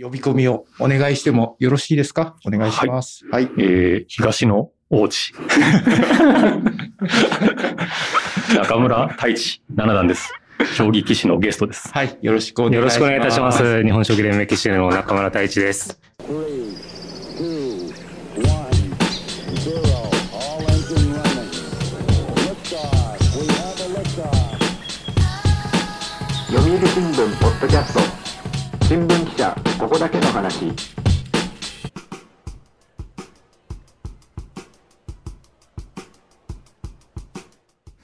呼び込みをお願いしてもよろしいですか？お願いします。はい。えー、東の王子。中村太一七段です。将棋棋士のゲストです。はい。よろしくお願いします。よろしくお願いいたします。日本将棋連盟棋士の中村太一です。Three, two, one, zero. All engine running. Liftoff. We have a liftoff. 読売新聞ポッドキャストここだけの話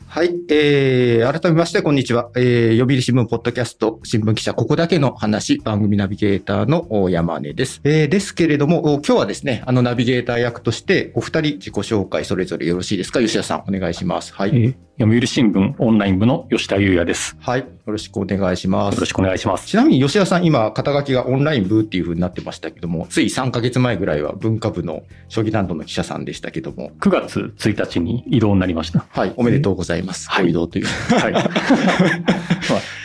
はい。えー、改めまして、こんにちは。えー、読売新聞ポッドキャスト、新聞記者、ここだけの話、番組ナビゲーターのお山根です。えー、ですけれども、お今日はですね、あの、ナビゲーター役として、お二人自己紹介、それぞれよろしいですか？吉田さん、お願いします。はい。えー、読売新聞オンライン部の吉田優也です。はい。よろしくお願いします。よろしくお願いします。ちなみに吉田さん、今、肩書きがオンライン部っていう風になってましたけども、つい3ヶ月前ぐらいは文化部の将棋担当の記者さんでしたけども、9月1日に移動になりました。はい。おめでとうございます。はいご移動という。はい。まあ、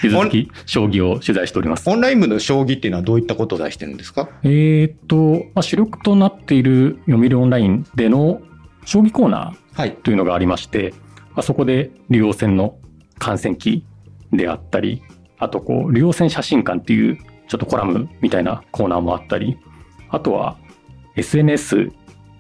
引き続き、将棋を取材しております。オンライン部の将棋っていうのはどういったことを出してるんですか？えーっと、まあ、主力となっている読売オンラインでの将棋コーナーはい。というのがありまして、まあ、そこで竜王戦の観戦記であったり、あとこう、竜王戦写真館っていうちょっとコラムみたいなコーナーもあったり、あとは SNS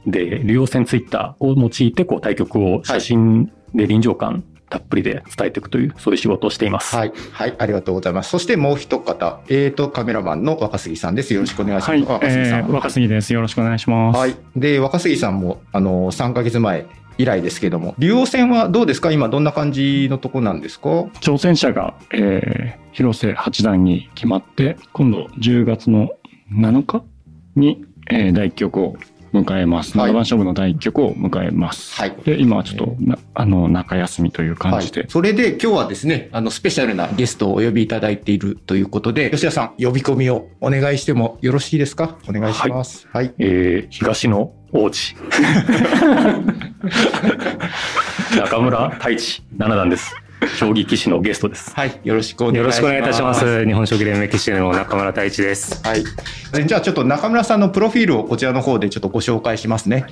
で竜王戦ツイッターを用いてこう対局を写真で臨場感たっぷりで伝えていくという、そういう仕事をしています。はい。はい。ありがとうございます。そしてもう一方、えーと、カメラマンの若杉さんです。よろしくお願いします。はい、若杉さん。えー、若杉です。よろしくお願いします。はい。で、若杉さんも、あの、3ヶ月前以来ですけども、竜王戦はどうですか？今どんな感じのとこなんですか？挑戦者が、えー、広瀬八段に決まって、今度10月の7日に、えー、第一局を迎えます。はい七番勝負の第一局を迎えます。はいで、今はちょっとな、あの、中休みという感じで。はい、それで今日はですね、あの、スペシャルなゲストをお呼びいただいているということで、吉田さん、呼び込みをお願いしてもよろしいですか？お願いします。はい。えー、東の王子。中村太一七段です。将棋棋士のゲストです。はい。よろしくお願いします。よろしくお願いいたします。日本将棋連盟棋士の中村太一です。はい。じゃあちょっと中村さんのプロフィールをこちらの方でちょっとご紹介しますね。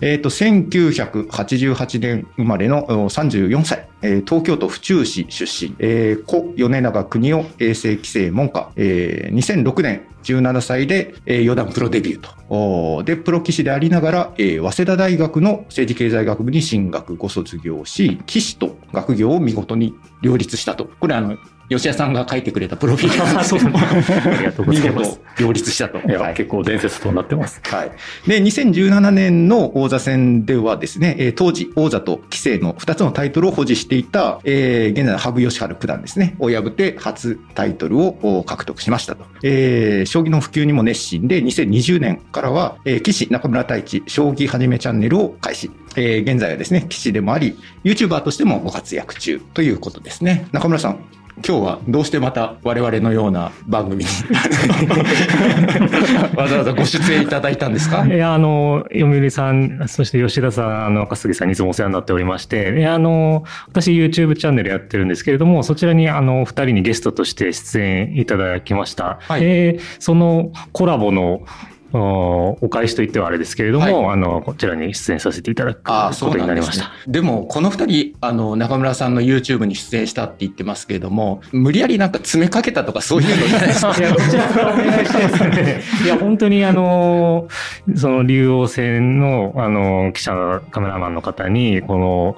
えっ、と、1988年生まれのお34歳、えー東京都府中市出身、えー故米長国を衛生規制門下、えー2006年17歳で、えー四段プロデビューと。で、プロ棋士でありながら、えー早稲田大学の政治経済学部に進学ご卒業し、棋士と学業を見事に両立したと。これあの、吉谷さんが書いてくれたプロフィール なんですけどもありがとうご見ざいます事。両立したと。いや、はい結構伝説となってます。はい。で、2017年の王座戦ではですね、えー当時王座と棋聖の2つのタイトルを保持していた、えー現在の羽生善治九段ですね、を破って初タイトルをお獲得しましたと。えー将棋の普及にも熱心で、2020年からは、えー棋士中村太一将棋はじめチャンネルを開始。えー現在はですね、棋士でもあり、YouTuber としてもご活躍中ということですね。中村さん、今日はどうしてまた我々のような番組に わざわざご出演いただいたんですか？いや、あの、読売さん、そして吉田さん、あの、赤杉さんにいつもお世話になっておりまして、いや、あの、私 YouTube チャンネルやってるんですけれども、そちらに、あの、二人にゲストとして出演いただきました。はいえーそのコラボの、おお返しと言ってはあれですけれども、はいあの、こちらに出演させていただくことになりますした。。でも、この二人、あの、中村さんの YouTube に出演したって言ってますけれども、無理やりなんか詰めかけたとかそういうのじゃないですか？いや、こちらからお願いしてですね。いや、本当にあの、その竜王戦の、あの、記者、カメラマンの方に、この、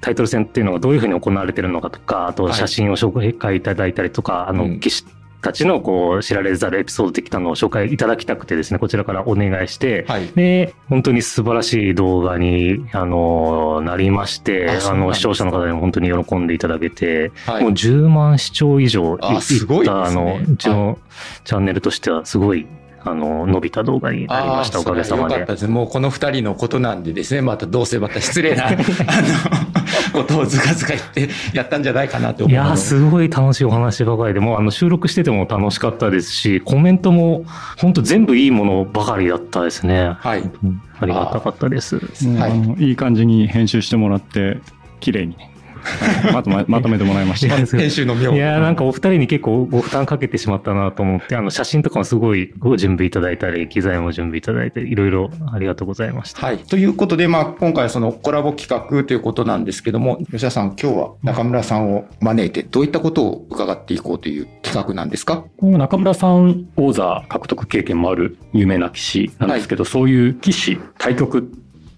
タイトル戦っていうのがどういうふうに行われてるのかとか、あとはい写真を紹介いただいたりとか、あの、うんたちのこう知られざるエピソード的なのを紹介いただきたくてですね、こちらからお願いして、はい。で、本当に素晴らしい動画に、あの、なりまして、あの、視聴者の方にも本当に喜んでいただけて、はい。もう10万視聴以上いあすごいですね。った、あの、うちのチャンネルとしてはすごい、あの、伸びた動画になりました、おかげさまでそれはよかった。です。もうこの二人のことなんでですね、またどうせまた失礼な、あの、ことをずかずか言ってやったんじゃないかなと思。いやー、すごい楽しいお話ばかりで、もうあの収録してても楽しかったですし、コメントも本当全部いいものばかりだったですね。はい。うんありがたかったです。はいいい感じに編集してもらって、綺麗にね まとめまとめてもらいました。編集の妙。いやーなんかお二人に結構ご負担かけてしまったなと思って、あの写真とかもすごいご準備いただいたり、機材も準備いただいて、いろいろありがとうございました。はい。ということで、まあ、今回そのコラボ企画ということなんですけども、吉田さん、今日は中村さんを招いて、どういったことを伺っていこうという企画なんですか？中村さん、王座獲得経験もある有名な棋士なんですけど、そういう棋士、対局っ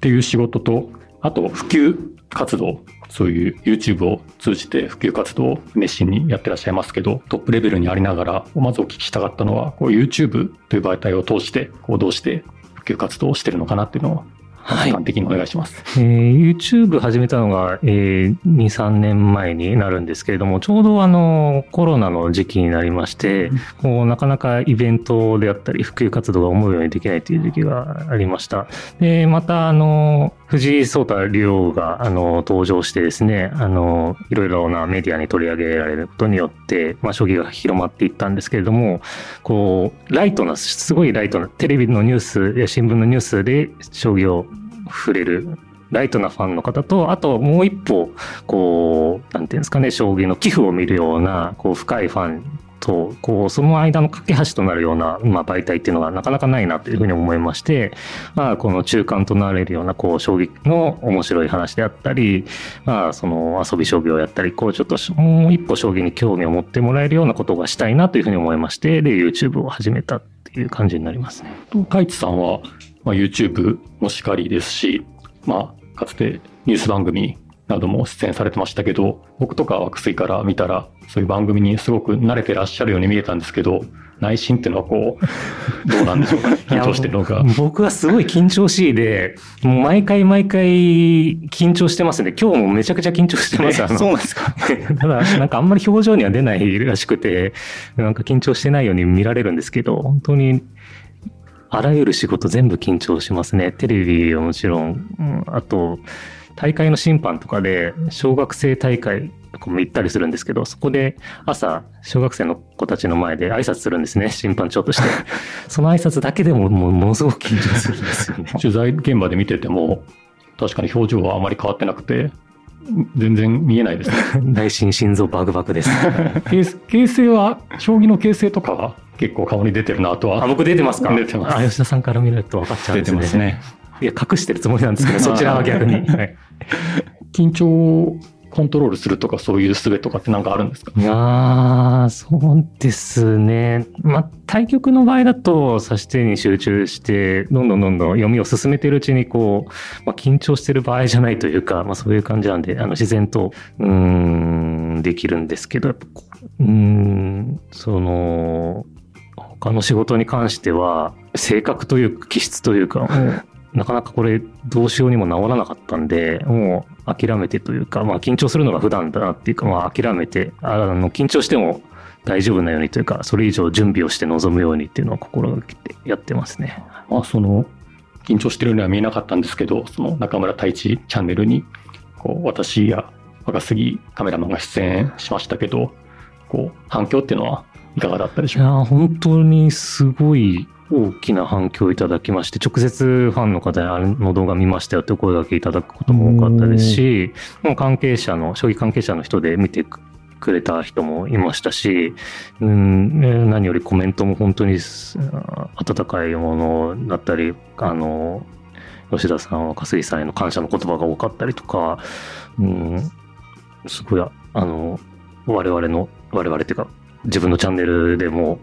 ていう仕事と、あと普及活動、そういう YouTube を通じて普及活動を熱心にやってらっしゃいますけど、トップレベルにありながら、まずお聞きしたかったのは、こう YouTube という媒体を通して、こうどうして普及活動をしてるのかなっていうのを、はい一般的にお願いします。えー YouTube 始めたのが、えー2、3年前になるんですけれども、ちょうどあの、コロナの時期になりまして、こう、なかなかイベントであったり、普及活動が思うようにできないという時期がありました。で、また、あの、藤井聡太竜王が、あの、登場してですね、あの、いろいろなメディアに取り上げられることによって、まあ、将棋が広まっていったんですけれども、こう、ライトな、すごいライトな、テレビのニュースや新聞のニュースで将棋を触れるライトなファンの方と、あともう一歩、こう、なんていうんですかね、将棋の寄付を見るような、こう、深いファンと、こう、その間の架け橋となるような、まあ、媒体っていうのがなかなかないなというふうに思いまして、まあ、この中間となれるような、こう、将棋の面白い話であったり、まあ、その遊び将棋をやったり、こう、ちょっともう一歩将棋に興味を持ってもらえるようなことがしたいなというふうに思いまして、で、YouTube を始めたっていう感じになりますね。と太一さんは、まあ、YouTube もしかりですし、まあ、かつてニュース番組なども出演されてましたけど、僕とか惑星から見たら、そういう番組にすごく慣れてらっしゃるように見えたんですけど、内心っていうのはこう、どうなんでしょうか？ね。緊張してるのか？僕はすごい緊張しいで、もう毎回毎回緊張してますね。今日もめちゃくちゃ緊張してます。そうなんですか？ただ、なんかあんまり表情には出ないらしくて、なんか緊張してないように見られるんですけど、本当に、あらゆる仕事全部緊張しますね。テレビはもちろん、うんあと、大会の審判とかで、小学生大会とかも行ったりするんですけど、そこで朝、小学生の子たちの前で挨拶するんですね。審判長として。その挨拶だけでももうものすごく緊張するんですよね。取材現場で見てても、確かに表情はあまり変わってなくて、全然見えないですね。内心心臓バクバクです。形形勢は、将棋の形勢とかは結構顔に出てるなとは。あ、僕出てますか？出てますあ、吉田さんから見ると分かっちゃうん出ですね。てますね。いや、隠してるつもりなんですけど、そちらは逆に。はい 緊張をコントロールするとかそういう術とかってなんかあるんですか？いやー、そうですね。まあ、対局の場合だと、指し手に集中して、どんどんどんどん読みを進めてるうちに、こう、まあ、緊張してる場合じゃないというか、まあ、そういう感じなんで、あの、自然と、うーん、できるんですけど、やっぱこうん、その、他の仕事に関しては、性格というか、気質というか、なかなかこれどうしようにも治らなかったんで、もう諦めてというか、まあ緊張するのが普段だなっていうか、まあ諦めて、あの、緊張しても大丈夫なようにというか、それ以上準備をして臨むようにっていうのを心がけてやってますね。まあ、その、緊張してるようには見えなかったんですけど、その中村太一チャンネルに、こう、私や若杉カメラマンが出演しましたけど、こう、反響っていうのはいかがだったでしょうか？いやー、本当にすごい大きな反響をいただきまして、直接ファンの方にあの動画見ましたよってお声掛けいただくことも多かったですし、もう関係者の、将棋関係者の人で見てくれた人もいましたし、うん、えー何よりコメントも本当に温かいものだったり、あの、吉田さん、若杉さんへの感謝の言葉が多かったりとか、うん、すごい、あの、我々の、我々っていうか、自分のチャンネルでも、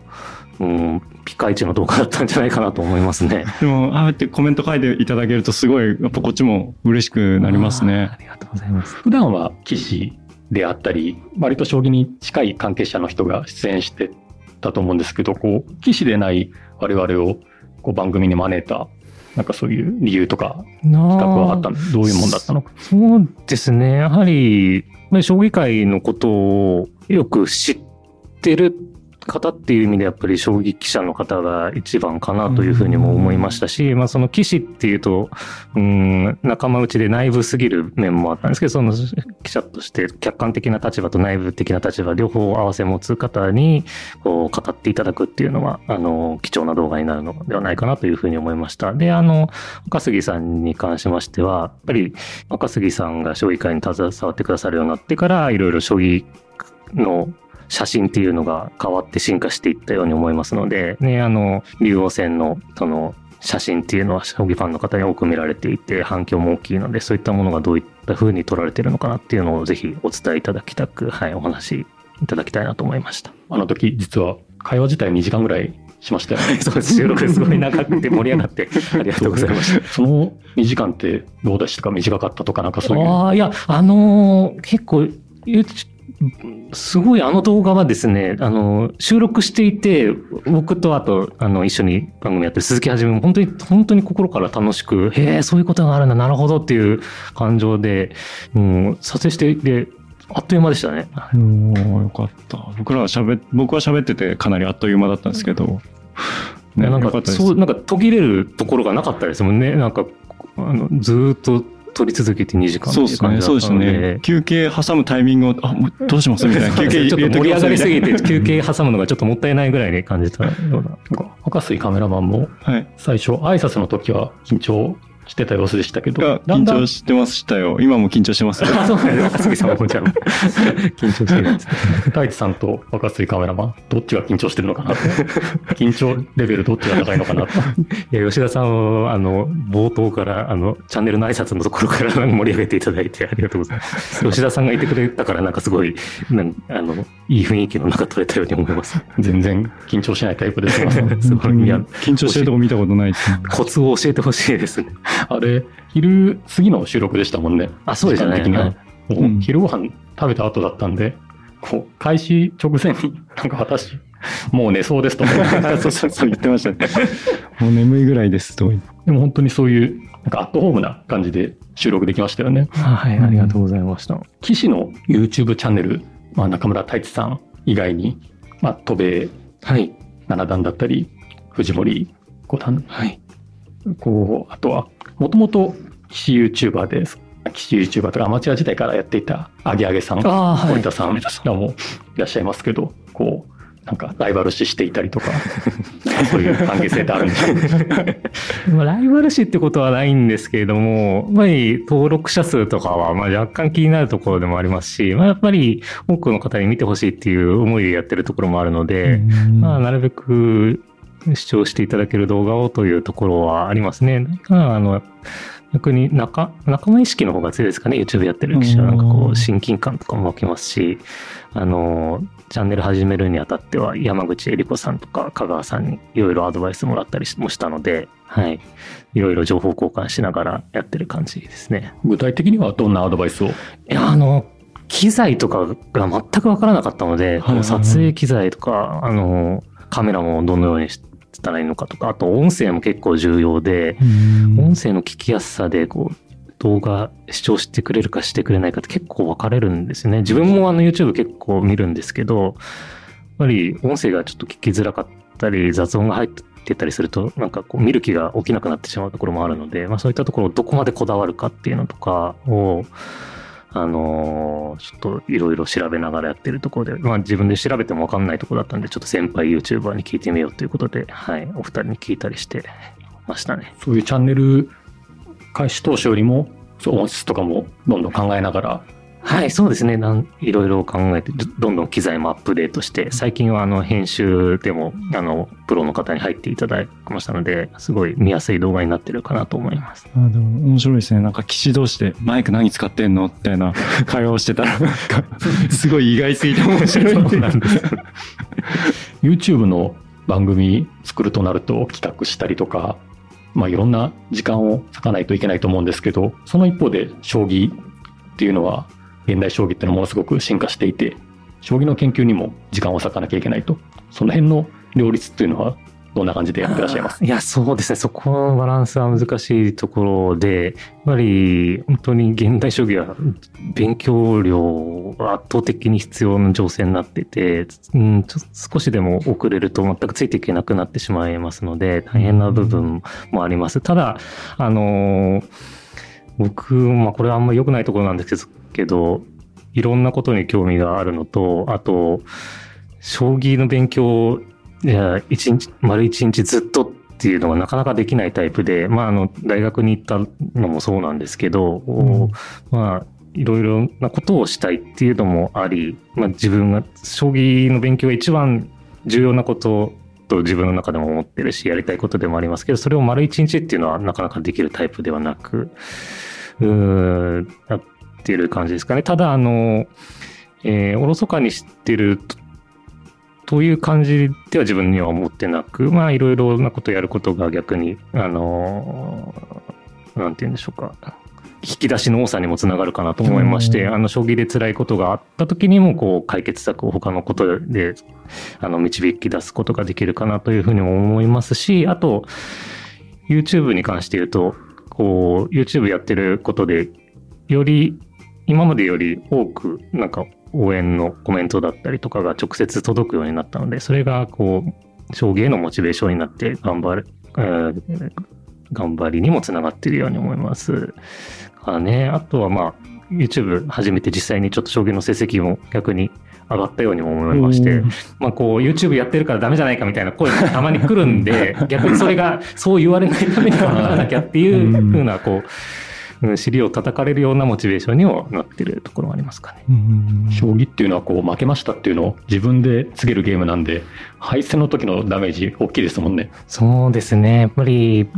うん、ピカイチの動画だったんじゃないかなと思いますね。でも、ああやってコメント書いていただけるとすごい、やっぱこっちも嬉しくなりますねあ。りがとうございます。普段は棋士であったり、割と将棋に近い関係者の人が出演してたと思うんですけど、こう、棋士でない我々をこう番組に招いた、なんかそういう理由とか企画はあったの？どういうもんだったの？か。そうですね。やはり、まあ将棋界のことをよく知ってる方っていう意味でやっぱり将棋記者の方が一番かなというふうにも思いましたし、まあその棋士っていうと、うん、仲間内で内部すぎる面もあったんですけど、その記者として客観的な立場と内部的な立場両方合わせ持つ方にこう語っていただくっていうのは、あの、貴重な動画になるのではないかなというふうに思いました。で、あの、赤杉さんに関しましては、やっぱり赤杉さんが将棋界に携わってくださるようになってから、いろいろ将棋の写真っていうのが変わって進化していったように思いますので、ね、あの、竜王戦の、その、写真っていうのは将棋ファンの方に多く見られていて反響も大きいのでそういったものがどういった風に撮られているのかなっていうのをぜひお伝えいただきたく、はい、お話しいただきたいなと思いました。あの時、実は会話自体2時間ぐらいしましたよね。そうです。収録すごい長くて盛り上がって ありがとうございました。その2時間ってどうでしたか？短かったとかなんかそういう。ああ、いや、あのー結構、ゆすごいあの動画はですね、あの、収録していて、僕とあと、あの、一緒に番組やってる鈴木はじめも本当に、本当に心から楽しく、へえ、そういうことがあるんだ、なるほどっていう感情で、うん、撮影していて、あっという間でしたね。おーよかった。僕らは喋っ、僕は喋っててかなりあっという間だったんですけど、いやなんかよか。そう、なんか途切れるところがなかったですもんね。なんか、あのずーっと撮り続けて2時間そうですね。そうでしただったので。ね。休憩挟むタイミングを、あ、もうどうしますみたいな。休憩ちょっと盛り上がりすぎて休憩は挟むのがちょっともったいないぐらいに感じたような。なんか赤水カメラマンもはい。最初挨拶の時は緊張してた様子でしたけど緊張してましたよ。今も緊張してますよ。あ、そうなんです。赤 杉さんはもちろん緊張してるんです。太一さんと若水カメラマン、どっちが緊張してるのかなと。緊張レベルどっちが高いのかなと。いや、吉田さんは、あの、冒頭から、あの、チャンネルの挨拶のところから盛り上げていただいてありがとうございます。吉田さんがいてくれたから、なんかすごい、なんあの、いい雰囲気の中撮れたように思います。全然緊張しないタイプですが、す緊張してるとこ見たことない。コツを教えてほしいですね。あれ、昼過ぎの収録でしたもんね。あ、そうでしたね。時間的にははいもう昼ご飯食べた後だったんで、こう、開始直前に、なんか私、もう寝そうですと。そうそうそう言ってましたね。もう眠いぐらいですと。でも本当にそういう、なんかアットホームな感じで収録できましたよね。はい、ありがとうございました。騎士の YouTube チャンネル、まあ、中村太一さん以外に、まあ、戸辺はい。七段だったり、藤森五段、はい。こう、あとは、もともと騎士 YouTuber です。騎士 YouTuber とかアマチュア時代からやっていたアゲアゲさん、森。田さんらもいらっしゃいますけど、こう、なんかライバル視していたりとか、そういう関係性ってあるんでしょ ライバル視ってことはないんですけれども、やっぱり登録者数とかはまあ若干気になるところでもありますし、まあ、やっぱり多くの方に見てほしいっていう思いでやってるところもあるので、まあ、なるべく視聴していただける動画をというところはありますね。あの逆に仲仲間意識の方が強いですかね、YouTube やってる記者は。なんかこう、親近感とかも湧きますし、あの、チャンネル始めるにあたっては、山口恵理子さんとか香川さんにいろいろアドバイスもらったりもしたので、はい。いろいろ情報交換しながらやってる感じですね。具体的にはどんなアドバイスを？いや、あの、機材とかが全くわからなかったので、はいはいはい撮影機材とか、あの、カメラもどのようにしたらいいのかとか、あと音声も結構重要で、音声の聞きやすさで、こう、動画視聴してくれるかしてくれないかって結構分かれるんですね。自分もあの YouTube 結構見るんですけど、やっぱり音声がちょっと聞きづらかったり、雑音が入ってたりすると、なんかこう見る気が起きなくなってしまうところもあるので、まあそういったところをどこまでこだわるかっていうのとかを、あのーちょっといろいろ調べながらやってるところで、まあ自分で調べても分かんないところだったんで、ちょっと先輩 YouTuber に聞いてみようということで、はい、お二人に聞いたりしてましたね。そういうチャンネル開始当初よりも、そう音質とかもどんどん考えながら、はい、そうですね。なんいろいろ考えて、どどんどん機材もアップデートして、最近はあの編集でも、あの、プロの方に入っていただきましたので、すごい見やすい動画になってるかなと思います。あでも面白いですね。なんか騎士同士でマイク何使ってんのみたいな 会話をしてたら、なんかすごい意外すぎて面白いそうなんです。YouTube の番組作るとなると企画したりとか、まあいろんな時間を割かないといけないと思うんですけど、その一方で将棋っていうのは、現代将棋っていうのはものすごく進化していて、将棋の研究にも時間を割かなきゃいけないと。その辺の両立っていうのはどんな感じでやってらっしゃいます？いや、そうですね。そこのバランスは難しいところで、やっぱり本当に現代将棋は勉強量が圧倒的に必要な情勢になってて、うん、ちょ少しでも遅れると全くついていけなくなってしまいますので、大変な部分もあります。ただ、あの僕、まあこれはあんまり良くないところなんですけど、いろんなことに興味があるのと、あと、将棋の勉強いや、一日、丸一日ずっとっていうのがなかなかできないタイプで、まあ、あの、大学に行ったのもそうなんですけど、こうまあ、いろいろなことをしたいっていうのもあり、まあ、自分が、将棋の勉強が一番重要なことと自分の中でも思ってるし、やりたいことでもありますけど、それを丸一日っていうのはなかなかできるタイプではなく、うーん、やってる感じですかね。ただ、あの、えーおろそかにしてるという感じでは自分には思ってなく、まあいろいろなことやることが逆に、あのーなんて言うんでしょうか。引き出しの多さにもつながるかなと思いまして、あの、将棋で辛いことがあった時にも、こう、解決策を他のことで、あの、導き出すことができるかなというふうにも思いますし、あと、YouTube に関して言うと、こう、YouTube やってることで、より、今までより多く、なんか、応援のコメントだったりとかが直接届くようになったので、それが、こう、将棋へのモチベーションになって、頑張る、えー頑張りにもつながっているように思います。からね。あとは、まあ、YouTube 始めて実際にちょっと将棋の成績も逆に上がったようにも思いまして、まあこう YouTube やってるからダメじゃないかみたいな声がたまに来るんで、逆にそれがそう言われないために頑張らなきゃっていうふうな、こう、うん尻を叩かれるようなモチベーションにもなってるところはありますかね。将棋っていうのはこう負けましたっていうのを自分で告げるゲームなんで、敗戦の時のダメージ大きいですもんね。そうですね。やっぱり、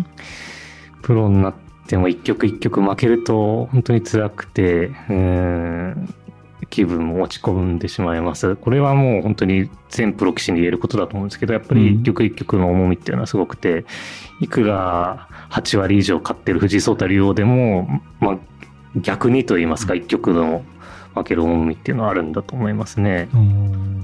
プロになっても一局一局負けると本当に辛くて、うん気分も落ち込んでしまいます。これはもう本当に全プロ棋士に言えることだと思うんですけど、やっぱり一局一局の重みっていうのはすごくて、いくら8割以上勝ってる藤井聡太竜王でも、まあ逆にと言いますか、一局の負ける重みっていうのはあるんだと思いますね。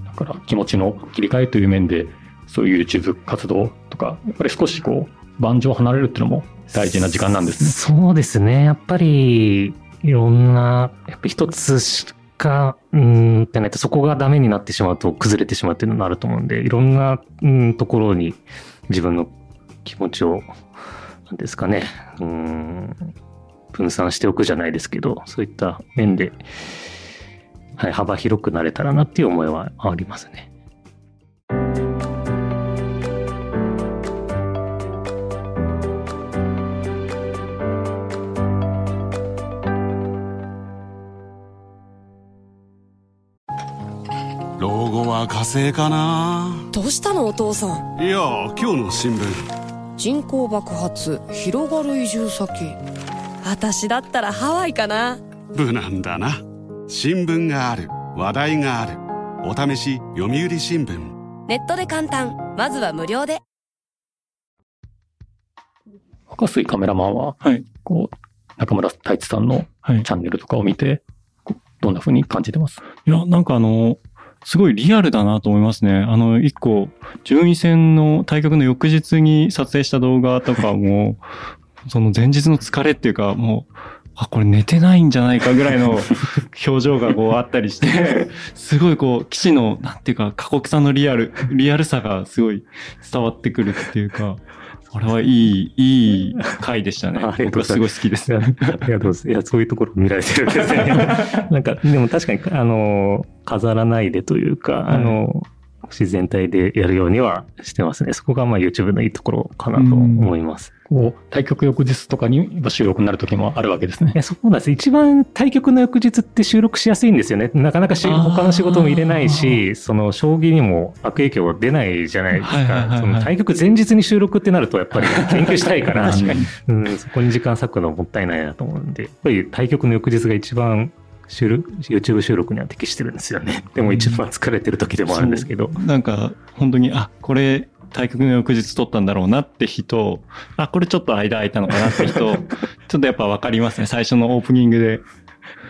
だから気持ちの切り替えという面で、そういう YouTube 活動とか、やっぱり少しこう、盤上離れるっていうのも大事な時間なんですね。そうですね。やっぱり、いろんな、やっぱ一つ果、うん、ってないと、そこがダメになってしまうと崩れてしまうっていうのがあると思うんで、いろんな、うん、ところに自分の気持ちを、なんですかね、うん、分散しておくじゃないですけど、そういった面で、はい、幅広くなれたらなっていう思いはありますね。は火星かな？どうしたのお父さん？いや今日の新聞。人口爆発広がる移住先。私だったらハワイかな。無難だな。新聞がある話題がある。お試し読売新聞。ネットで簡単。まずは無料で。若水カメラマンは、はい。こう、中村太一さんのはい。チャンネルとかを見て、こうどんな風に感じてます？いや、なんかあの、すごいリアルだなと思いますね。あの、一個、順位戦の対局の翌日に撮影した動画とかも、その前日の疲れっていうか、もう、あ、これ寝てないんじゃないかぐらいの 表情がこうあったりして、すごいこう、騎士の、なんていうか、過酷さのリアル、リアルさがすごい伝わってくるっていうか、これ？はいい、いい回でしたね。ありがすごい好きです。ありがとうございます。いや、そういうところを見られてるんですね。なんか、でも確かに、あの、飾らないでというか、あの、自然体でやるようにはしてますね。そこがまあ YouTube のいいところかなと思います。こう、対局翌日とかに収録になる時もあるわけですねい。や、そうなんです。一番対局の翌日って収録しやすいんですよね。なかなかし他の仕事も入れないし、その将棋にも悪影響が出ないじゃないですはいはいはいはいか。その対局前日に収録ってなると、やっぱり 研究したいから。うん、そこに時間割くのもったいないなと思うんで、やっぱり対局の翌日が一番収録 YouTube 収録には適してるんですよね。でも一番疲れてる時でもあるんですけど。なんか、本当に、あ、これ、対局の翌日撮ったんだろうなって人、あ、これちょっと間空いたのかなって人、ちょっとやっぱわかりますね。最初のオープニングで。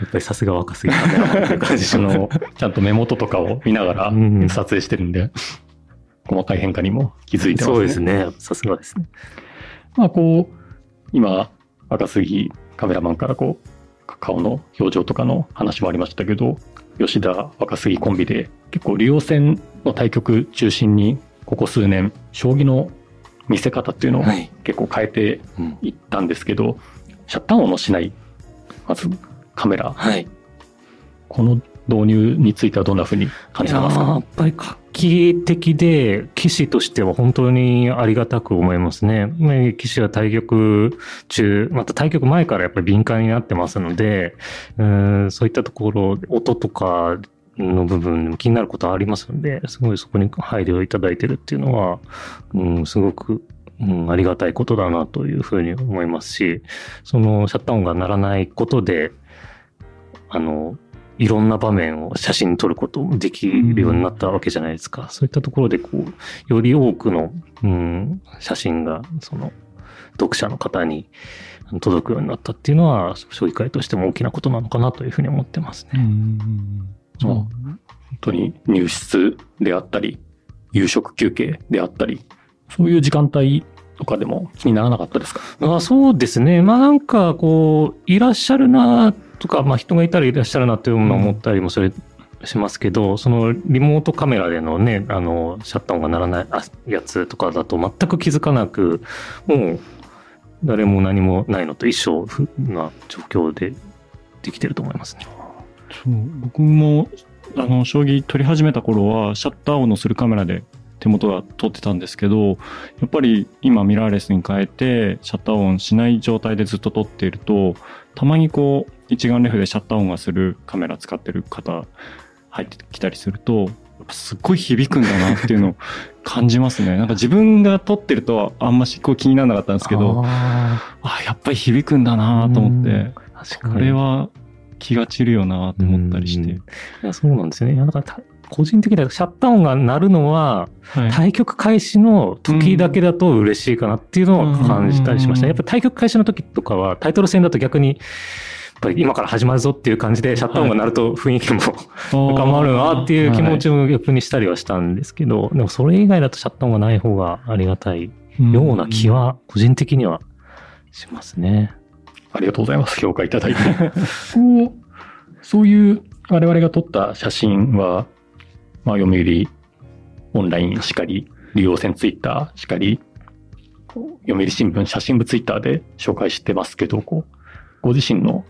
やっぱりさすが若すぎたなっていう感じし あ。の、ちゃんと目元とかを見ながらうん撮影してるんで。細かい変化にも気づいてますね。そうですね。さすがですね。まあこう、今、赤杉カメラマンからこう、顔の表情とかの話もありましたけど、吉田若杉コンビで結構竜王戦の対局中心にここ数年将棋の見せ方っていうのをはい。結構変えてうんいったんですけど、シャッター音のしないまずカメラ。はい。この導入についてはどんなふうに感じてますか？いやっぱり画期的で、棋士としては本当にありがたく思いますね。ね棋士は対局中、また対局前からやっぱり敏感になってますので、うんそういったところ、音とかの部分でも気になることはありますので、すごいそこに配慮をいただいてるっていうのは、うん、すごく、うん、ありがたいことだなというふうに思いますし、そのシャッター音が鳴らないことで、あの、いろんな場面を写真に撮ることもできるようになったわけじゃないですか。そういったところで、こう、より多くの、うん、写真が、その、読者の方に届くようになったっていうのは、将棋界としても大きなことなのかなというふうに思ってますね。まあ本当に入室であったり、夕食休憩であったり、そういう時間帯とかでも気にならなかったですか？あそうですね。まあなんかこう、いらっしゃるなとか、まあ人がいたらいらっしゃるなというのを思ったりもそれしますけど、そのリモートカメラでのね、あの、シャッター音が鳴らないやつとかだと全く気づかなく、もう誰も何もないのと一緒な状況でできてると思いますね。そう僕もあの将棋撮り始めた頃はシャッター音のするカメラで手元が撮ってたんですけどやっぱり今ミラーレスに変えてシャッター音しない状態でずっと撮っているとたまにこう一眼レフでシャッター音がするカメラ使ってる方入ってきたりするとすっごい響くんだなっていうのを 感じますね。なんか自分が撮ってるとはあんましこう気にならなかったんですけどああやっぱり響くんだなと思ってー確かこにれは気が散るよなと思ったりして。うん。い。やそうなんですよね。いやだからた個人的にはシャッター音が鳴るのは、はい。対局開始の時だけだと嬉しいかなっていうのを感じたりしました。うん。やっぱ対局開始の時とかはタイトル戦だと逆に、ぱり今から始まるぞっていう感じでシャッター音が鳴ると雰囲気も深まるなっていう気持ちを逆にしたりはしたんですけど、でもそれ以外だとシャッター音がない方がありがたいような気は個人的にはしますね。ありがとうございます。評価いただいて。こう、そういう我々が撮った写真は、まあ、読売オンラインしかり、竜王戦ツイッターしかり、読売新聞写真部ツイッターで紹介してますけど、こう、ご自身の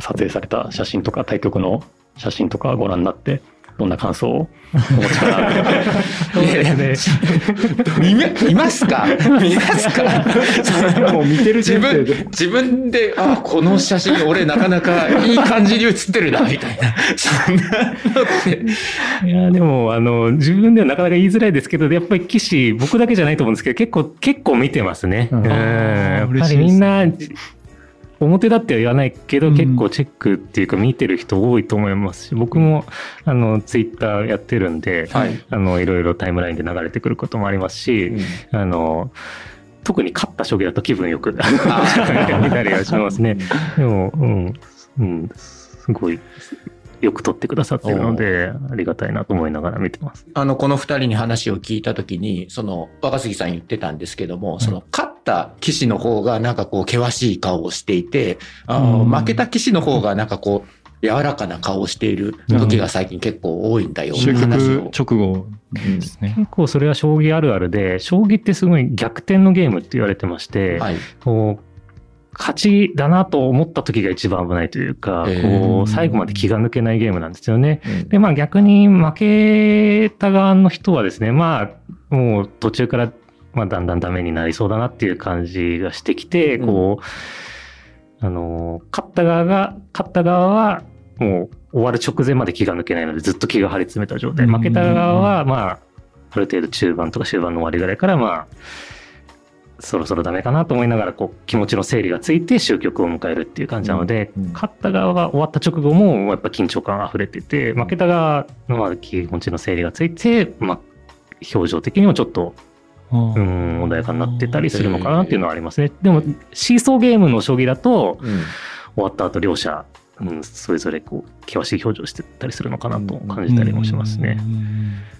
撮影された写真とか対局の写真とかご覧になって、どんな感想を？お持ちかな。見ますか？見ますか？もう見てる自分、自分で、あ、この写真俺なかなかいい感じに写ってるな、みたいな。そんな。いや、でも、あの、自分ではなかなか言いづらいですけど、やっぱり棋士、僕だけじゃないと思うんですけど、結構、結構見てますね。うん。やっぱりみんな、表だっては言わないけど、うん。結構チェックっていうか見てる人多いと思いますし、僕も、あの、ツイッターやってるんで、はい。あの、いろいろタイムラインで流れてくることもありますし、あの、特に勝った将棋だと気分よく見たりはしますね。でも、うん、うん、すごい、よく撮ってくださってるので、ありがたいなと思いながら見てます。あの、この二人に話を聞いたときに、その、若杉さん言ってたんですけども、その、勝った騎士の方がなんかこう、険しい顔をしていて、あのうん負けた騎士の方がなんかこう、柔らかな顔をしている時が最近結構多いんだよ、終局話を。直後ですね。結構それは将棋あるあるで、将棋ってすごい逆転のゲームって言われてまして、はい。こう勝ちだなと思った時が一番危ないというか、えーこう最後まで気が抜けないゲームなんですよね。うんで、まあ逆に負けた側の人はですね、まあもう途中から、まあだんだんダメになりそうだなっていう感じがしてきて、こう、あの、勝った側が、勝った側はもう終わる直前まで気が抜けないのでずっと気が張り詰めた状態。うん。負けた側は、まあ、ある程度中盤とか終盤の終わりぐらいから、まあ、そろそろダメかなと思いながら、こう、気持ちの整理がついて終局を迎えるっていう感じなので、うん。うん。勝った側が終わった直後も、やっぱ緊張感溢れてて、負けた側のまあ気持ちの整理がついて、まあ、表情的にもちょっと、うん。うん、穏やかになってたりするのかなっていうのはありますね。でも、シーソーゲームの将棋だと、うん。終わった後両者、うん、それぞれこう険しい表情してたりするのかなと感じたりもしますね。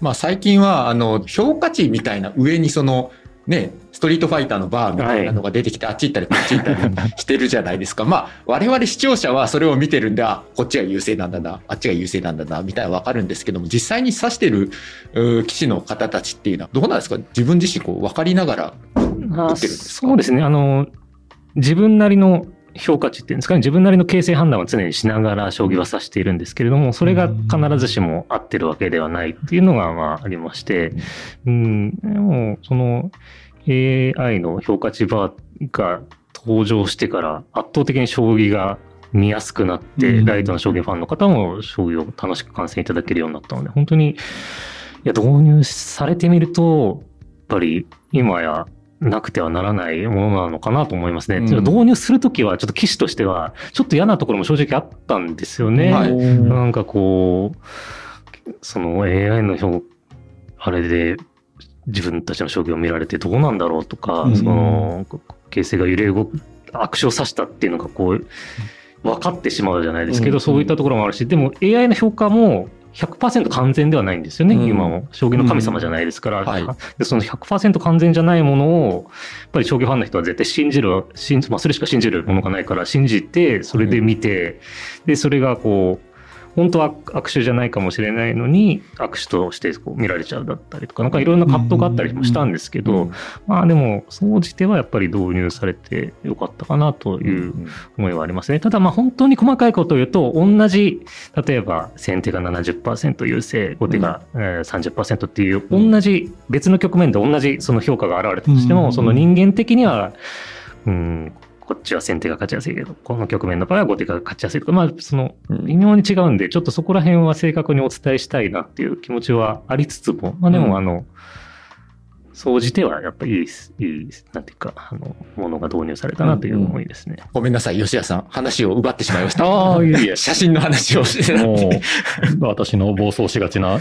まあ最近は、あの、評価値みたいな上にその、ね、ストリートファイターのバーみたいなのが出てきて、あっち行ったりこっち行ったりしてるじゃないですか。まあ、我々視聴者はそれを見てるんで、あ、こっちが優勢なんだな、あっちが優勢なんだな、みたいなのわかるんですけども、実際に指してる棋士の方たちっていうのは、どうなんですか？自分自身こう分かりながらあ打ってるんですか？そうですね。あの、自分なりの評価値っていうんですかね、自分なりの形勢判断を常にしながら将棋は指しているんですけれども、それが必ずしも合ってるわけではないっていうのがまあありまして、うん、でも、その AI の評価値バーが登場してから圧倒的に将棋が見やすくなって、うん。ライトな将棋ファンの方も将棋を楽しく観戦いただけるようになったので、本当に、いや、導入されてみると、やっぱり今やなくてはならないものなのかなと思いますね。うん導入するときは、ちょっと棋士としては、ちょっと嫌なところも正直あったんですよね。はいなんかこう、その AI の評あれで自分たちの将棋を見られてどうなんだろうとか、うんその形勢が揺れ動く、悪手を指したっていうのがこう、分かってしまうじゃないですけど、うんそういったところもあるし、でも AI の評価も100%完全ではないんですよね、うん。今も。将棋の神様じゃないですから、うん。はい。でその100%完全じゃないものを、やっぱり将棋ファンの人は絶対信じる、信じまあ、それしか信じるものがないから、信じて、それで見て、で、それがこう、本当は握手じゃないかもしれないのに、握手としてこう見られちゃうだったりとか、なんかいろんな葛藤があったりもしたんですけど、うんまあでも、総じてはやっぱり導入されてよかったかなという思いはありますね。ただまあ本当に細かいことを言うと、同じ、例えば先手が70%優勢、後手がえー30%っていう、同じ別の局面で同じその評価が現れたとしても、うん。その人間的には、うん、こっちは先手が勝ちやすいけど、この局面の場合は後手が勝ちやすいとか、まあその微妙に違うんで、ちょっとそこら辺は正確にお伝えしたいなっていう気持ちはありつつも、まあでうん。もあの、総じてはやっぱりいいなんていうか、あの、ものが導入されたなという思いですね。ごめんなさい、吉谷さん。話を奪ってしまいました。ああ、いえいえ。写真の話をしてたもう、私の暴走しがちな、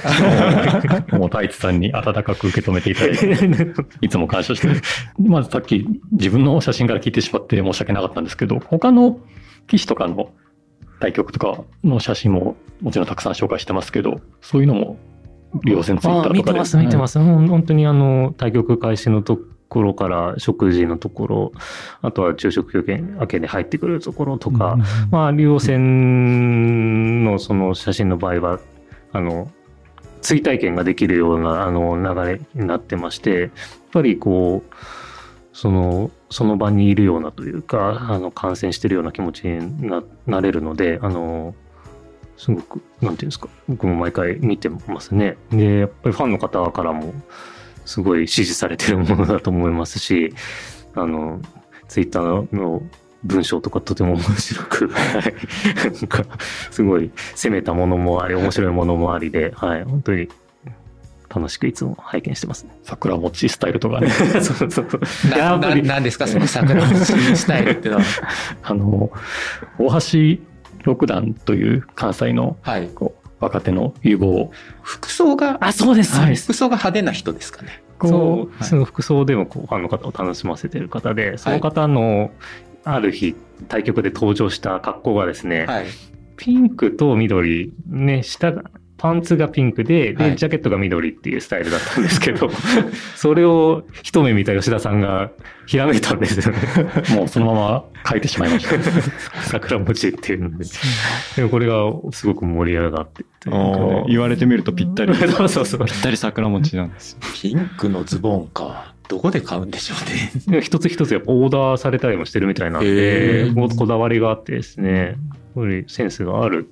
もう太一さんに温かく受け止めていただいて、いつも感謝してる。まずさっき自分の写真から聞いてしまって申し訳なかったんですけど、他の棋士とかの対局とかの写真ももちろんたくさん紹介してますけど、そういうのも利用線ツイッターとかで。あ見てます、見てます。本当にあの、対局開始のところから食事のところ、あとは昼食休憩明けで入ってくるところとか、まあ、竜王戦のその写真の場合は、あの、追体験ができるようなあの流れになってまして、やっぱりこう、その、その場にいるようなというか、あの、感染してるような気持ちにななれるので、あの、すごく、なんていうんですか、僕も毎回見てますね。で、やっぱりファンの方からも、すごい支持されてるものだと思いますし、あの、ツイッターの文章とかとても面白く、はい。なんか、すごい攻めたものもあり、面白いものもありで、はい。本当に楽しくいつも拝見してますね。桜餅スタイルとかね。そうそうそう。なやっぱりななんですか、その桜餅スタイルっていうのは。あの、大橋六段という関西のはい。こう若手の有望服装が、あ、そうです、そうです。服装が派手な人ですかね。そう、はいその服装でもこうファンの方を楽しませてる方で、その方のある日、対局で登場した格好がですね、はい。ピンクと緑、ね、下が、パンツがピンクで、で、はいジャケットが緑っていうスタイルだったんですけど、それを一目見た吉田さんがひらめいたんですよね。もうそのまま書いてしまいました。桜餅っていうので。でもこれがすごく盛り上がって言われてみるとぴったり。ぴっそうそうそう。たり桜餅なんですよ。ピンクのズボンか。どこで買うんでしょうね。で一つ一つやっぱオーダーされたりもしてるみたいなんへで、ーここだわりがあってですね、これセンスがある。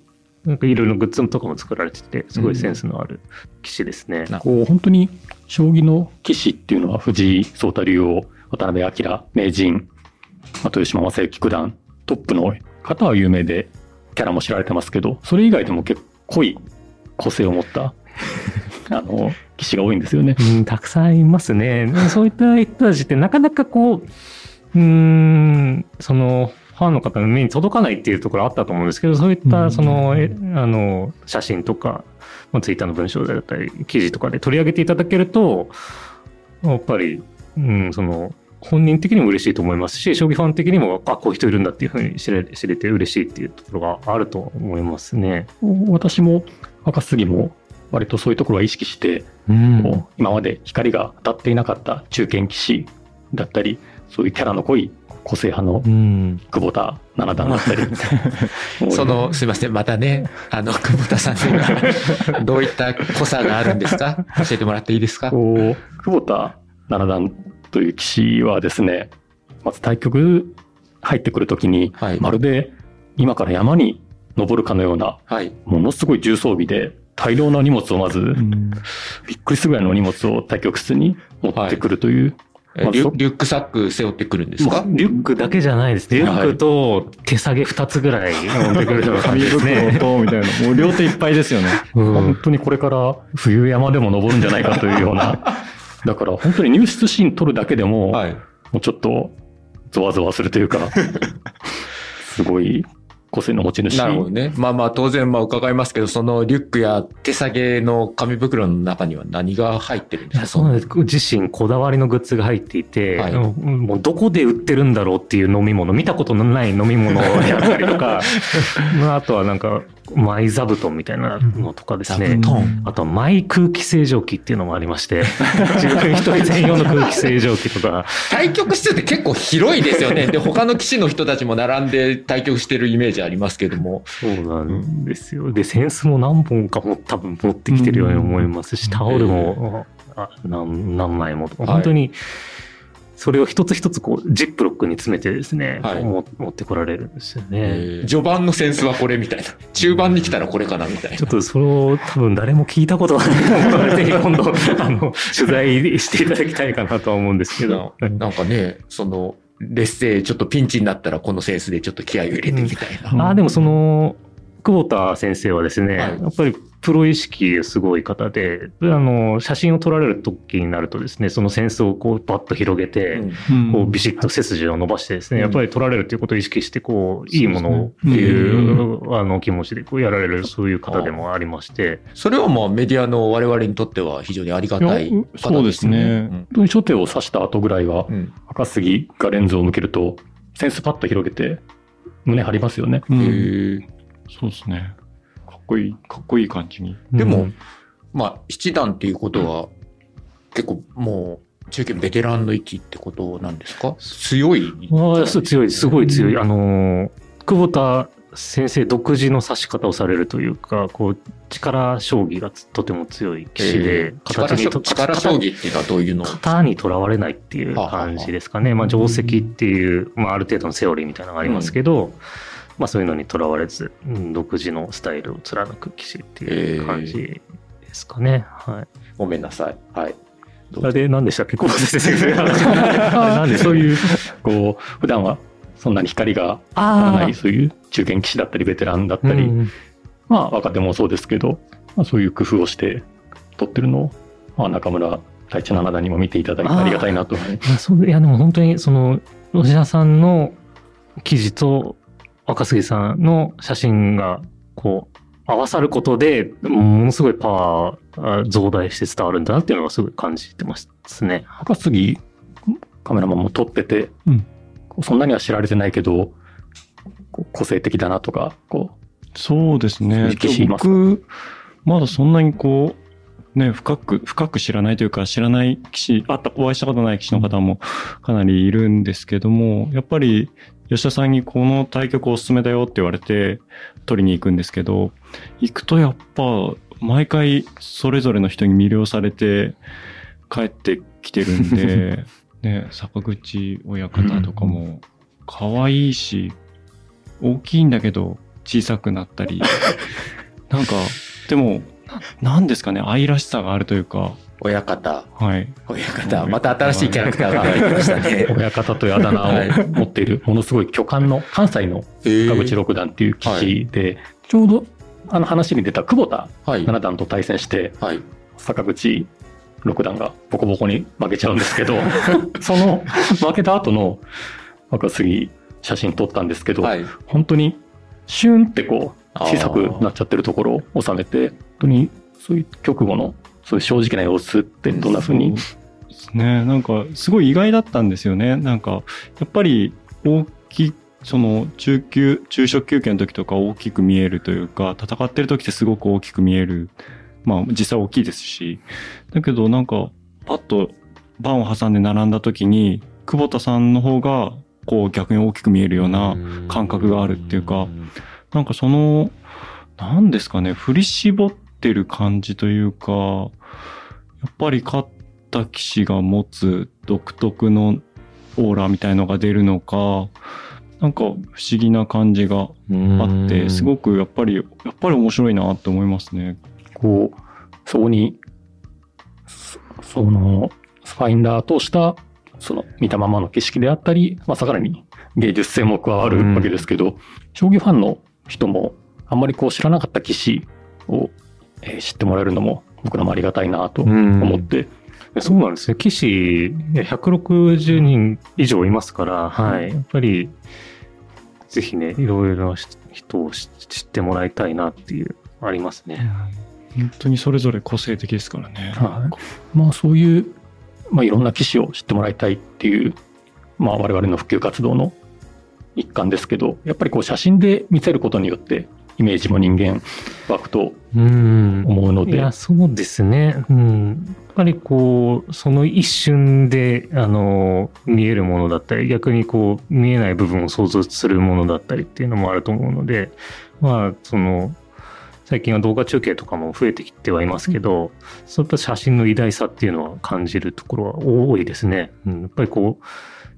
なんかいろいろグッズとかも作られてて、すごいセンスのある棋士ですね。なこう、本当に、将棋の棋士っていうのは、藤井聡太竜王、渡辺明名人、あ島将之九段、トップの方は有名で、キャラも知られてますけど、それ以外でも結構濃い個性を持った、あの、棋士が多いんですよね。うん、たくさんいますね。でそういった人たちってなかなかこう、うーん、その、ファンの方の目に届かないっていうところあったと思うんですけど、そういった、その、えあの、写真とか、まあツイッターの文章だったり、記事とかで取り上げていただけると、やっぱり、うん、その、本人的にも嬉しいと思いますし、将棋ファン的にも、あ、こういう人いるんだっていうふうに知れ知れて嬉しいっていうところがあると思いますね。私も赤杉も割とそういうところは意識して、うん今まで光が当たっていなかった中堅棋士だったり、そういうキャラの濃い個性派のうん。久保田七段だったり。もうその、すいません、またね、あの、久保田さんには、どういった濃さがあるんですか？教えてもらっていいですか？久保田七段という棋士はですね、まず対局入ってくるときに、はい。まるで今から山に登るかのような、はい。ものすごい重装備で、大量の荷物をまず、うんびっくりするぐらいの荷物を対局室に持ってくるという、えリュリュックサック背負ってくるんですか？リュックだけじゃないですね。リュックと手提げ2つぐらい持ってくるような感紙袋ね。と、みたいな。もう両手いっぱいですよね。本当にこれから冬山でも登るんじゃないかというような、だから本当に入室シーン撮るだけでも、はい。もうちょっとゾワゾワするというか、すごい個性の持ち主。なるほどね。まあまあ当然まあ伺いますけど、そのリュックや手提げの紙袋の中には何が入ってるんですか？そうなんです。自身こだわりのグッズが入っていて、はいうんもうどこで売ってるんだろうっていう飲み物、見たことのない飲み物やったりとか、まああとはなんか、マイ座布団みたいなのとかですね。座布団あとはマイ空気清浄機っていうのもありまして、自分一人専用の空気清浄機とか、対局室って結構広いですよね。で、他の棋士の人たちも並んで対局してるイメージありますけども。そうなんですよ。で、センスも何本かも多分持ってきてるように思いますし、タオルも、あ何何枚も本当に、それを一つ一つこう、ジップロックに詰めてですね、はいも持ってこられるんですよね。えー序盤のセンスはこれみたいな。中盤に来たらこれかなみたいな。ちょっとそれを多分誰も聞いたことがないので、ぜ ひ今度、あの、取材していただきたいかなとは思うんですけど。ななんかね、その、劣勢、ちょっとピンチになったらこのセンスでちょっと気合を入れてみたいな。ああ、でもその、久保田先生はですね、はい。やっぱりプロ意識すごい方で、あの、写真を撮られる時になるとですね、そのセンスをこうバッと広げて、うん。こうビシッと背筋を伸ばしてですね、うん。やっぱり撮られるということを意識して、こう、いいものをってそうねいう、あの、気持ちでこうやられる、そういう方でもありまして、それはまあメディアの我々にとっては非常にありがたいそうですね。本当に初手を指した後ぐらいはう、ん。赤杉がレンズを向けると、センスパッと広げて、胸張りますよね。うんそうですね。かっこいい、かっこいい感じに。でもうんまあ、七段っていうことは、結構もう、中堅ベテランの域ってことなんですか？強い？ああ、そう強い、すごい強い。あのー、久保田先生独自の指し方をされるというか、こう、力将棋がとても強い棋士で、えー力将と力将棋っていうのはどういうの？型にとらわれないっていう感じですかね。まあ、定石っていう、まあ、ある程度のセオリーみたいなのがありますけど、まあ、そういうのにとらわれず、うん独自のスタイルを貫く棋士っていう感じですかね。はい。ごめんなさい。はい。あれで何でしたっけ？久保田先生。あれ何でそういう、こう、普段はそんなに光が当たらない、そういう中堅棋士だったり、ベテランだったり、うんまあ若手もそうですけど、まあ、そういう工夫をして撮ってるのを、まあ、中村太一七段にも見ていただいてありがたいなと。いやそういやでも本当にその吉田さんの記事と若杉さんの写真がこう合わさることでものすごいパワーが増大して伝わるんだなっていうのがすごい感じてますね。赤杉カメラマンも撮ってて、うんそんなには知られてないけど、個性的だなとか、こそうですね。僕、まだそんなにこう、ね、深く、深く知らないというか、知らない棋士、あった、お会いしたことない棋士の方もかなりいるんですけども、やっぱり、吉田さんにこの対局おすすめだよって言われて、取りに行くんですけど、行くとやっぱ、毎回それぞれの人に魅了されて帰ってきてるんで、ね、坂口親方とかも可愛いし、大きいんだけど小さくなったり、なんか、でも、ななんですかね、愛らしさがあるというか、親方。はい。親方。また新しいキャラクターが入ってましたう、ね。親方というあだ名を持っている、ものすごい巨漢の関西のえ深口六段っていう棋士で、ちょうどあの話に出た久保田はい。七段と対戦して、はい。坂口六段がボコボコに負けちゃうんですけど、その負けた後の赤杉写真撮ったんですけど、はい。本当にシュンってこう小さくなっちゃってるところを収めて、本当にそういう局後のそういう正直な様子ってどんな風に？ですね。なんか、すごい意外だったんですよね。なんか、やっぱり大きい、その中級、昼食休憩の時とか大きく見えるというか、戦ってる時ってすごく大きく見える。まあ、実際大きいですし。だけど、なんか、パッとバンを挟んで並んだ時に、久保田さんの方が、こう逆に大きく見えるような感覚があるっていうか、なんかその、なんですかね、振り絞ってる感じというか、やっぱり勝った騎士が持つ独特のオーラみたいのが出るのか、なんか不思議な感じがあって、すごくやっぱり、やっぱり面白いなって思いますね。こう、そこに、そその、ファインダーとした、その、見たままの景色であったり、まあ、さらに芸術性も加わるわけですけど、将棋ファンの人も、あんまりこう知らなかった棋士を、えー知ってもらえるのも、僕らもありがたいなと思って、そうなんですね。棋士160人以上いますから、はい。やっぱり、ぜひね、いろいろな人を知知ってもらいたいなっていう、ありますね。本当にそれぞれ個性的ですからね。はい。まあそういう、まあいろんな棋士を知ってもらいたいっていう、まあ我々の普及活動の一環ですけど、やっぱりこう写真で見せることによって、イメージも人間湧くとうん。思うので、いや、そうですね。うん。やっぱりこう、その一瞬で、あの、見えるものだったり、逆にこう、見えない部分を想像するものだったりっていうのもあると思うので、まあ、その、最近は動画中継とかも増えてきてはいますけど、そういった写真の偉大さっていうのは感じるところは多いですね。うん、やっぱりこう、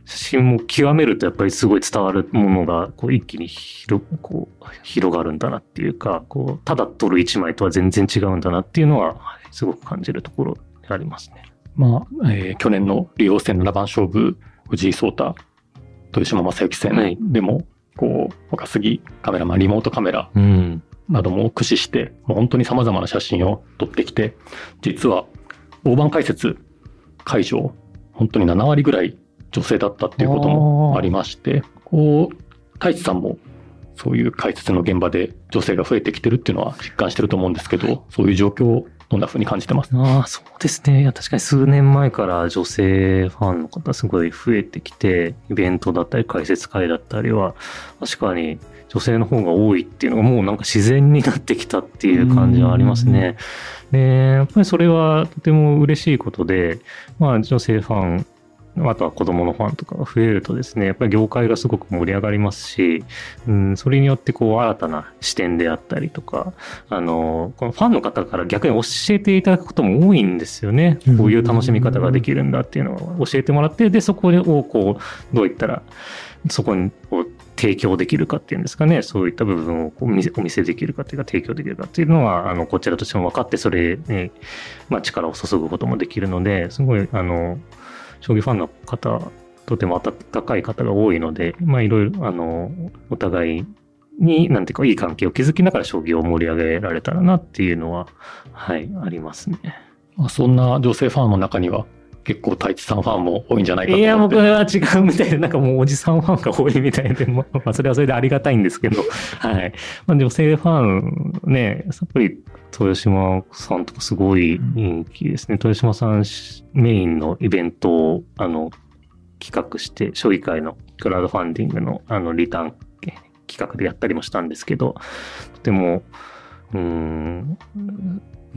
写真も極めるとやっぱりすごい伝わるものがこう一気に広こう広がるんだなっていうか、こう、ただ撮る一枚とは全然違うんだなっていうのは、はいすごく感じるところでありますね。まあ、えー去年の竜王戦七番勝負、藤井聡太、豊島将之戦でも、こう、若杉カメラマン、リモートカメラうん。なども駆使して、もう本当に様々な写真を撮ってきて、実は大盤解説会場、本当に7割ぐらい女性だったっていうこともありまして、こう、太一さんもそういう解説の現場で女性が増えてきてるっていうのは実感してると思うんですけど、そういう状況をどんな風に感じてます？ああ、そうですね。いや、確かに数年前から女性ファンの方すごい増えてきて、イベントだったり解説会だったりは、確かに女性の方が多いっていうのがもうなんか自然になってきたっていう感じはありますね。で、やっぱりそれはとても嬉しいことで、まあ女性ファン、あとは子供のファンとかが増えるとですね、やっぱり業界がすごく盛り上がりますし、うん、それによってこう新たな視点であったりとか、あの、このファンの方から逆に教えていただくことも多いんですよね。こういう楽しみ方ができるんだっていうのを教えてもらって、で、そこをこう、どういったら、そこにこう提供できるかっていうんですかね、そういった部分をこうお見せお見せできるかっていうか、提供できるかっていうのは、あの、こちらとしても分かって、それに、まあ、力を注ぐこともできるので、すごい、あの、将棋ファンの方、とても温かい方が多いので、まあ、いろいろ、あの、お互いに、なんていうか、いい関係を築きながら将棋を盛り上げられたらなっていうのは、はい、ありますね。そんな女性ファンの中には、結構太一さんファンも多いんじゃないかといや。僕は違うみたいで、なんかもうおじさんファンが多いみたいで、まあ、まあそれはそれでありがたいんですけど、はい。まあ、女性ファン、ね、やっぱり、豊島さんとかすごい人気ですね。豊島さんメインのイベントを、あの、企画して、将棋会のクラウドファンディングの、あの、リターン企画でやったりもしたんですけど、とても、うーん、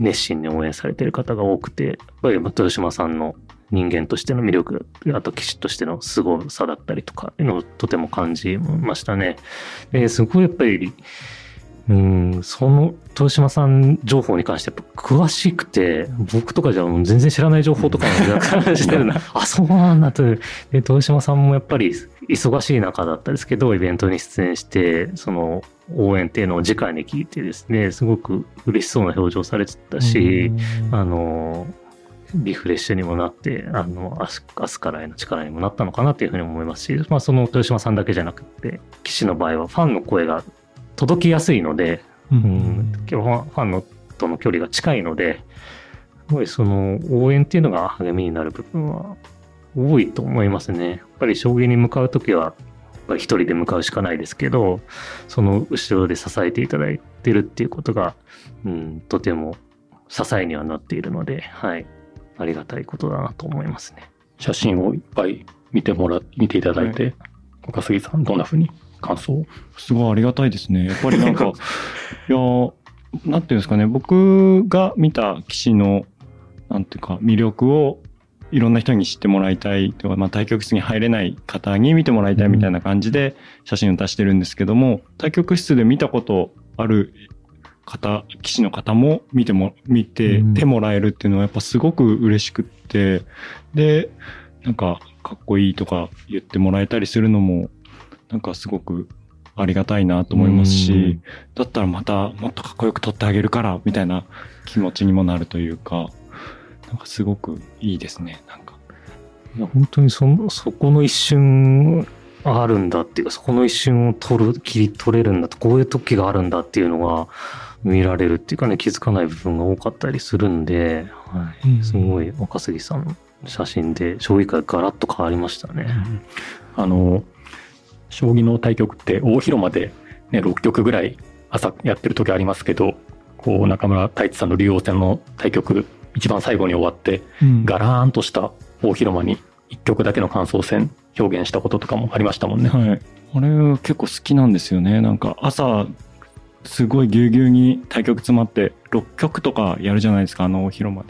熱心に応援されている方が多くて、やっぱり豊島さんの人間としての魅力、あと騎士としての凄さだったりとか、いうのをとても感じましたね。ですごいやっぱり、うん、その豊島さん情報に関してやっぱ詳しくて、僕とかじゃ全然知らない情報とかも感じてるな。あ、そうなんだと。で、豊島さんもやっぱり忙しい中だったですけど、イベントに出演して、その応援っていうのを直に聞いてですね、すごく嬉しそうな表情されてたし、あの、リフレッシュにもなって、あの、明日明日からへの力にもなったのかなというふうに思いますし、まあ、その豊島さんだけじゃなくて、棋士の場合はファンの声が届きやすいので、うん、ファンファンのとの距離が近いので、すごいその応援っていうのが励みになる部分は多いと思いますね。やっぱり将棋に向かうときは、やっぱり一人で向かうしかないですけど、その後ろで支えていただいてるっていうことが、うん、とても支えにはなっているので、はい。ありがたいことだなと思いますね。写真をいっぱい見てもら、見ていただいて、岡杉さん、どんな風に感想？をすごいありがたいですね。やっぱりなんか、いや、なんていうんですかね、僕が見た棋士の、なんていうか、魅力をいろんな人に知ってもらいたいとか、まあ、対局室に入れない方に見てもらいたいみたいな感じで写真を出してるんですけども、対局室で見たことある方、棋士の方も見ても、見ててもらえるっていうのはやっぱすごく嬉しくって、で、なんか、かっこいいとか言ってもらえたりするのも、なんかすごくありがたいなと思いますし、だったらまたもっとかっこよく撮ってあげるから、みたいな気持ちにもなるというか、なんかすごくいいですね、なんか。いや本当にその、そこの一瞬あるんだっていうか、そこの一瞬を取る、切り取れるんだと、こういう時があるんだっていうのが見られるっていうかね、気づかない部分が多かったりするんで、はい、すごい若杉さんの写真で将棋界ガラッと変わりましたね。あの、将棋の対局って大広間で、ね、6局ぐらい朝やってる時ありますけど、こう中村太一さんの竜王戦の対局、一番最後に終わって、うんガラーンとした大広間に1局だけの感想戦表現したこととかもありましたもんね。はい。あれ結構好きなんですよね。なんか朝、すごいぎゅうぎゅうに対局詰まって、6局とかやるじゃないですか、あの大広間で。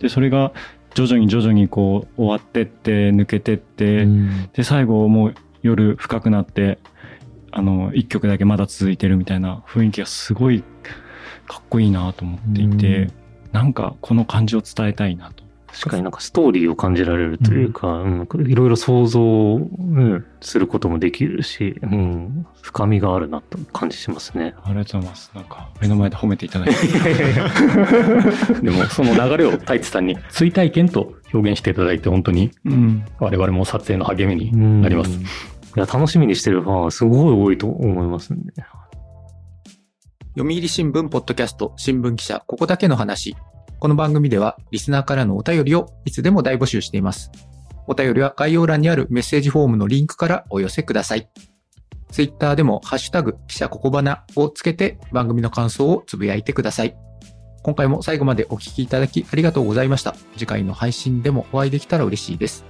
で、それが徐々に徐々にこう終わってって、抜けてって、で、最後もう夜深くなって、あの、1曲だけまだ続いてるみたいな雰囲気がすごいかっこいいなと思っていて、なんかこの感じを伝えたいなと。確かになんかストーリーを感じられるというか、うんいろいろ想像、うんすることもできるし、うん、深みがあるなと感じしますね。ありがとうございます。なんか目の前で褒めていただいて。でもその流れを太一さんに追体験と表現していただいて本当にうん。我々も撮影の励みになります。いや、楽しみにしてるファンはすごい多いと思いますんで。読売新聞ポッドキャスト新聞記者ここだけの話。この番組ではリスナーからのお便りをいつでも大募集しています。お便りは概要欄にあるメッセージフォームのリンクからお寄せください。ツイッターでもハッシュタグ記者ここばなをつけて番組の感想をつぶやいてください。今回も最後までお聞きいただきありがとうございました。次回の配信でもお会いできたら嬉しいです。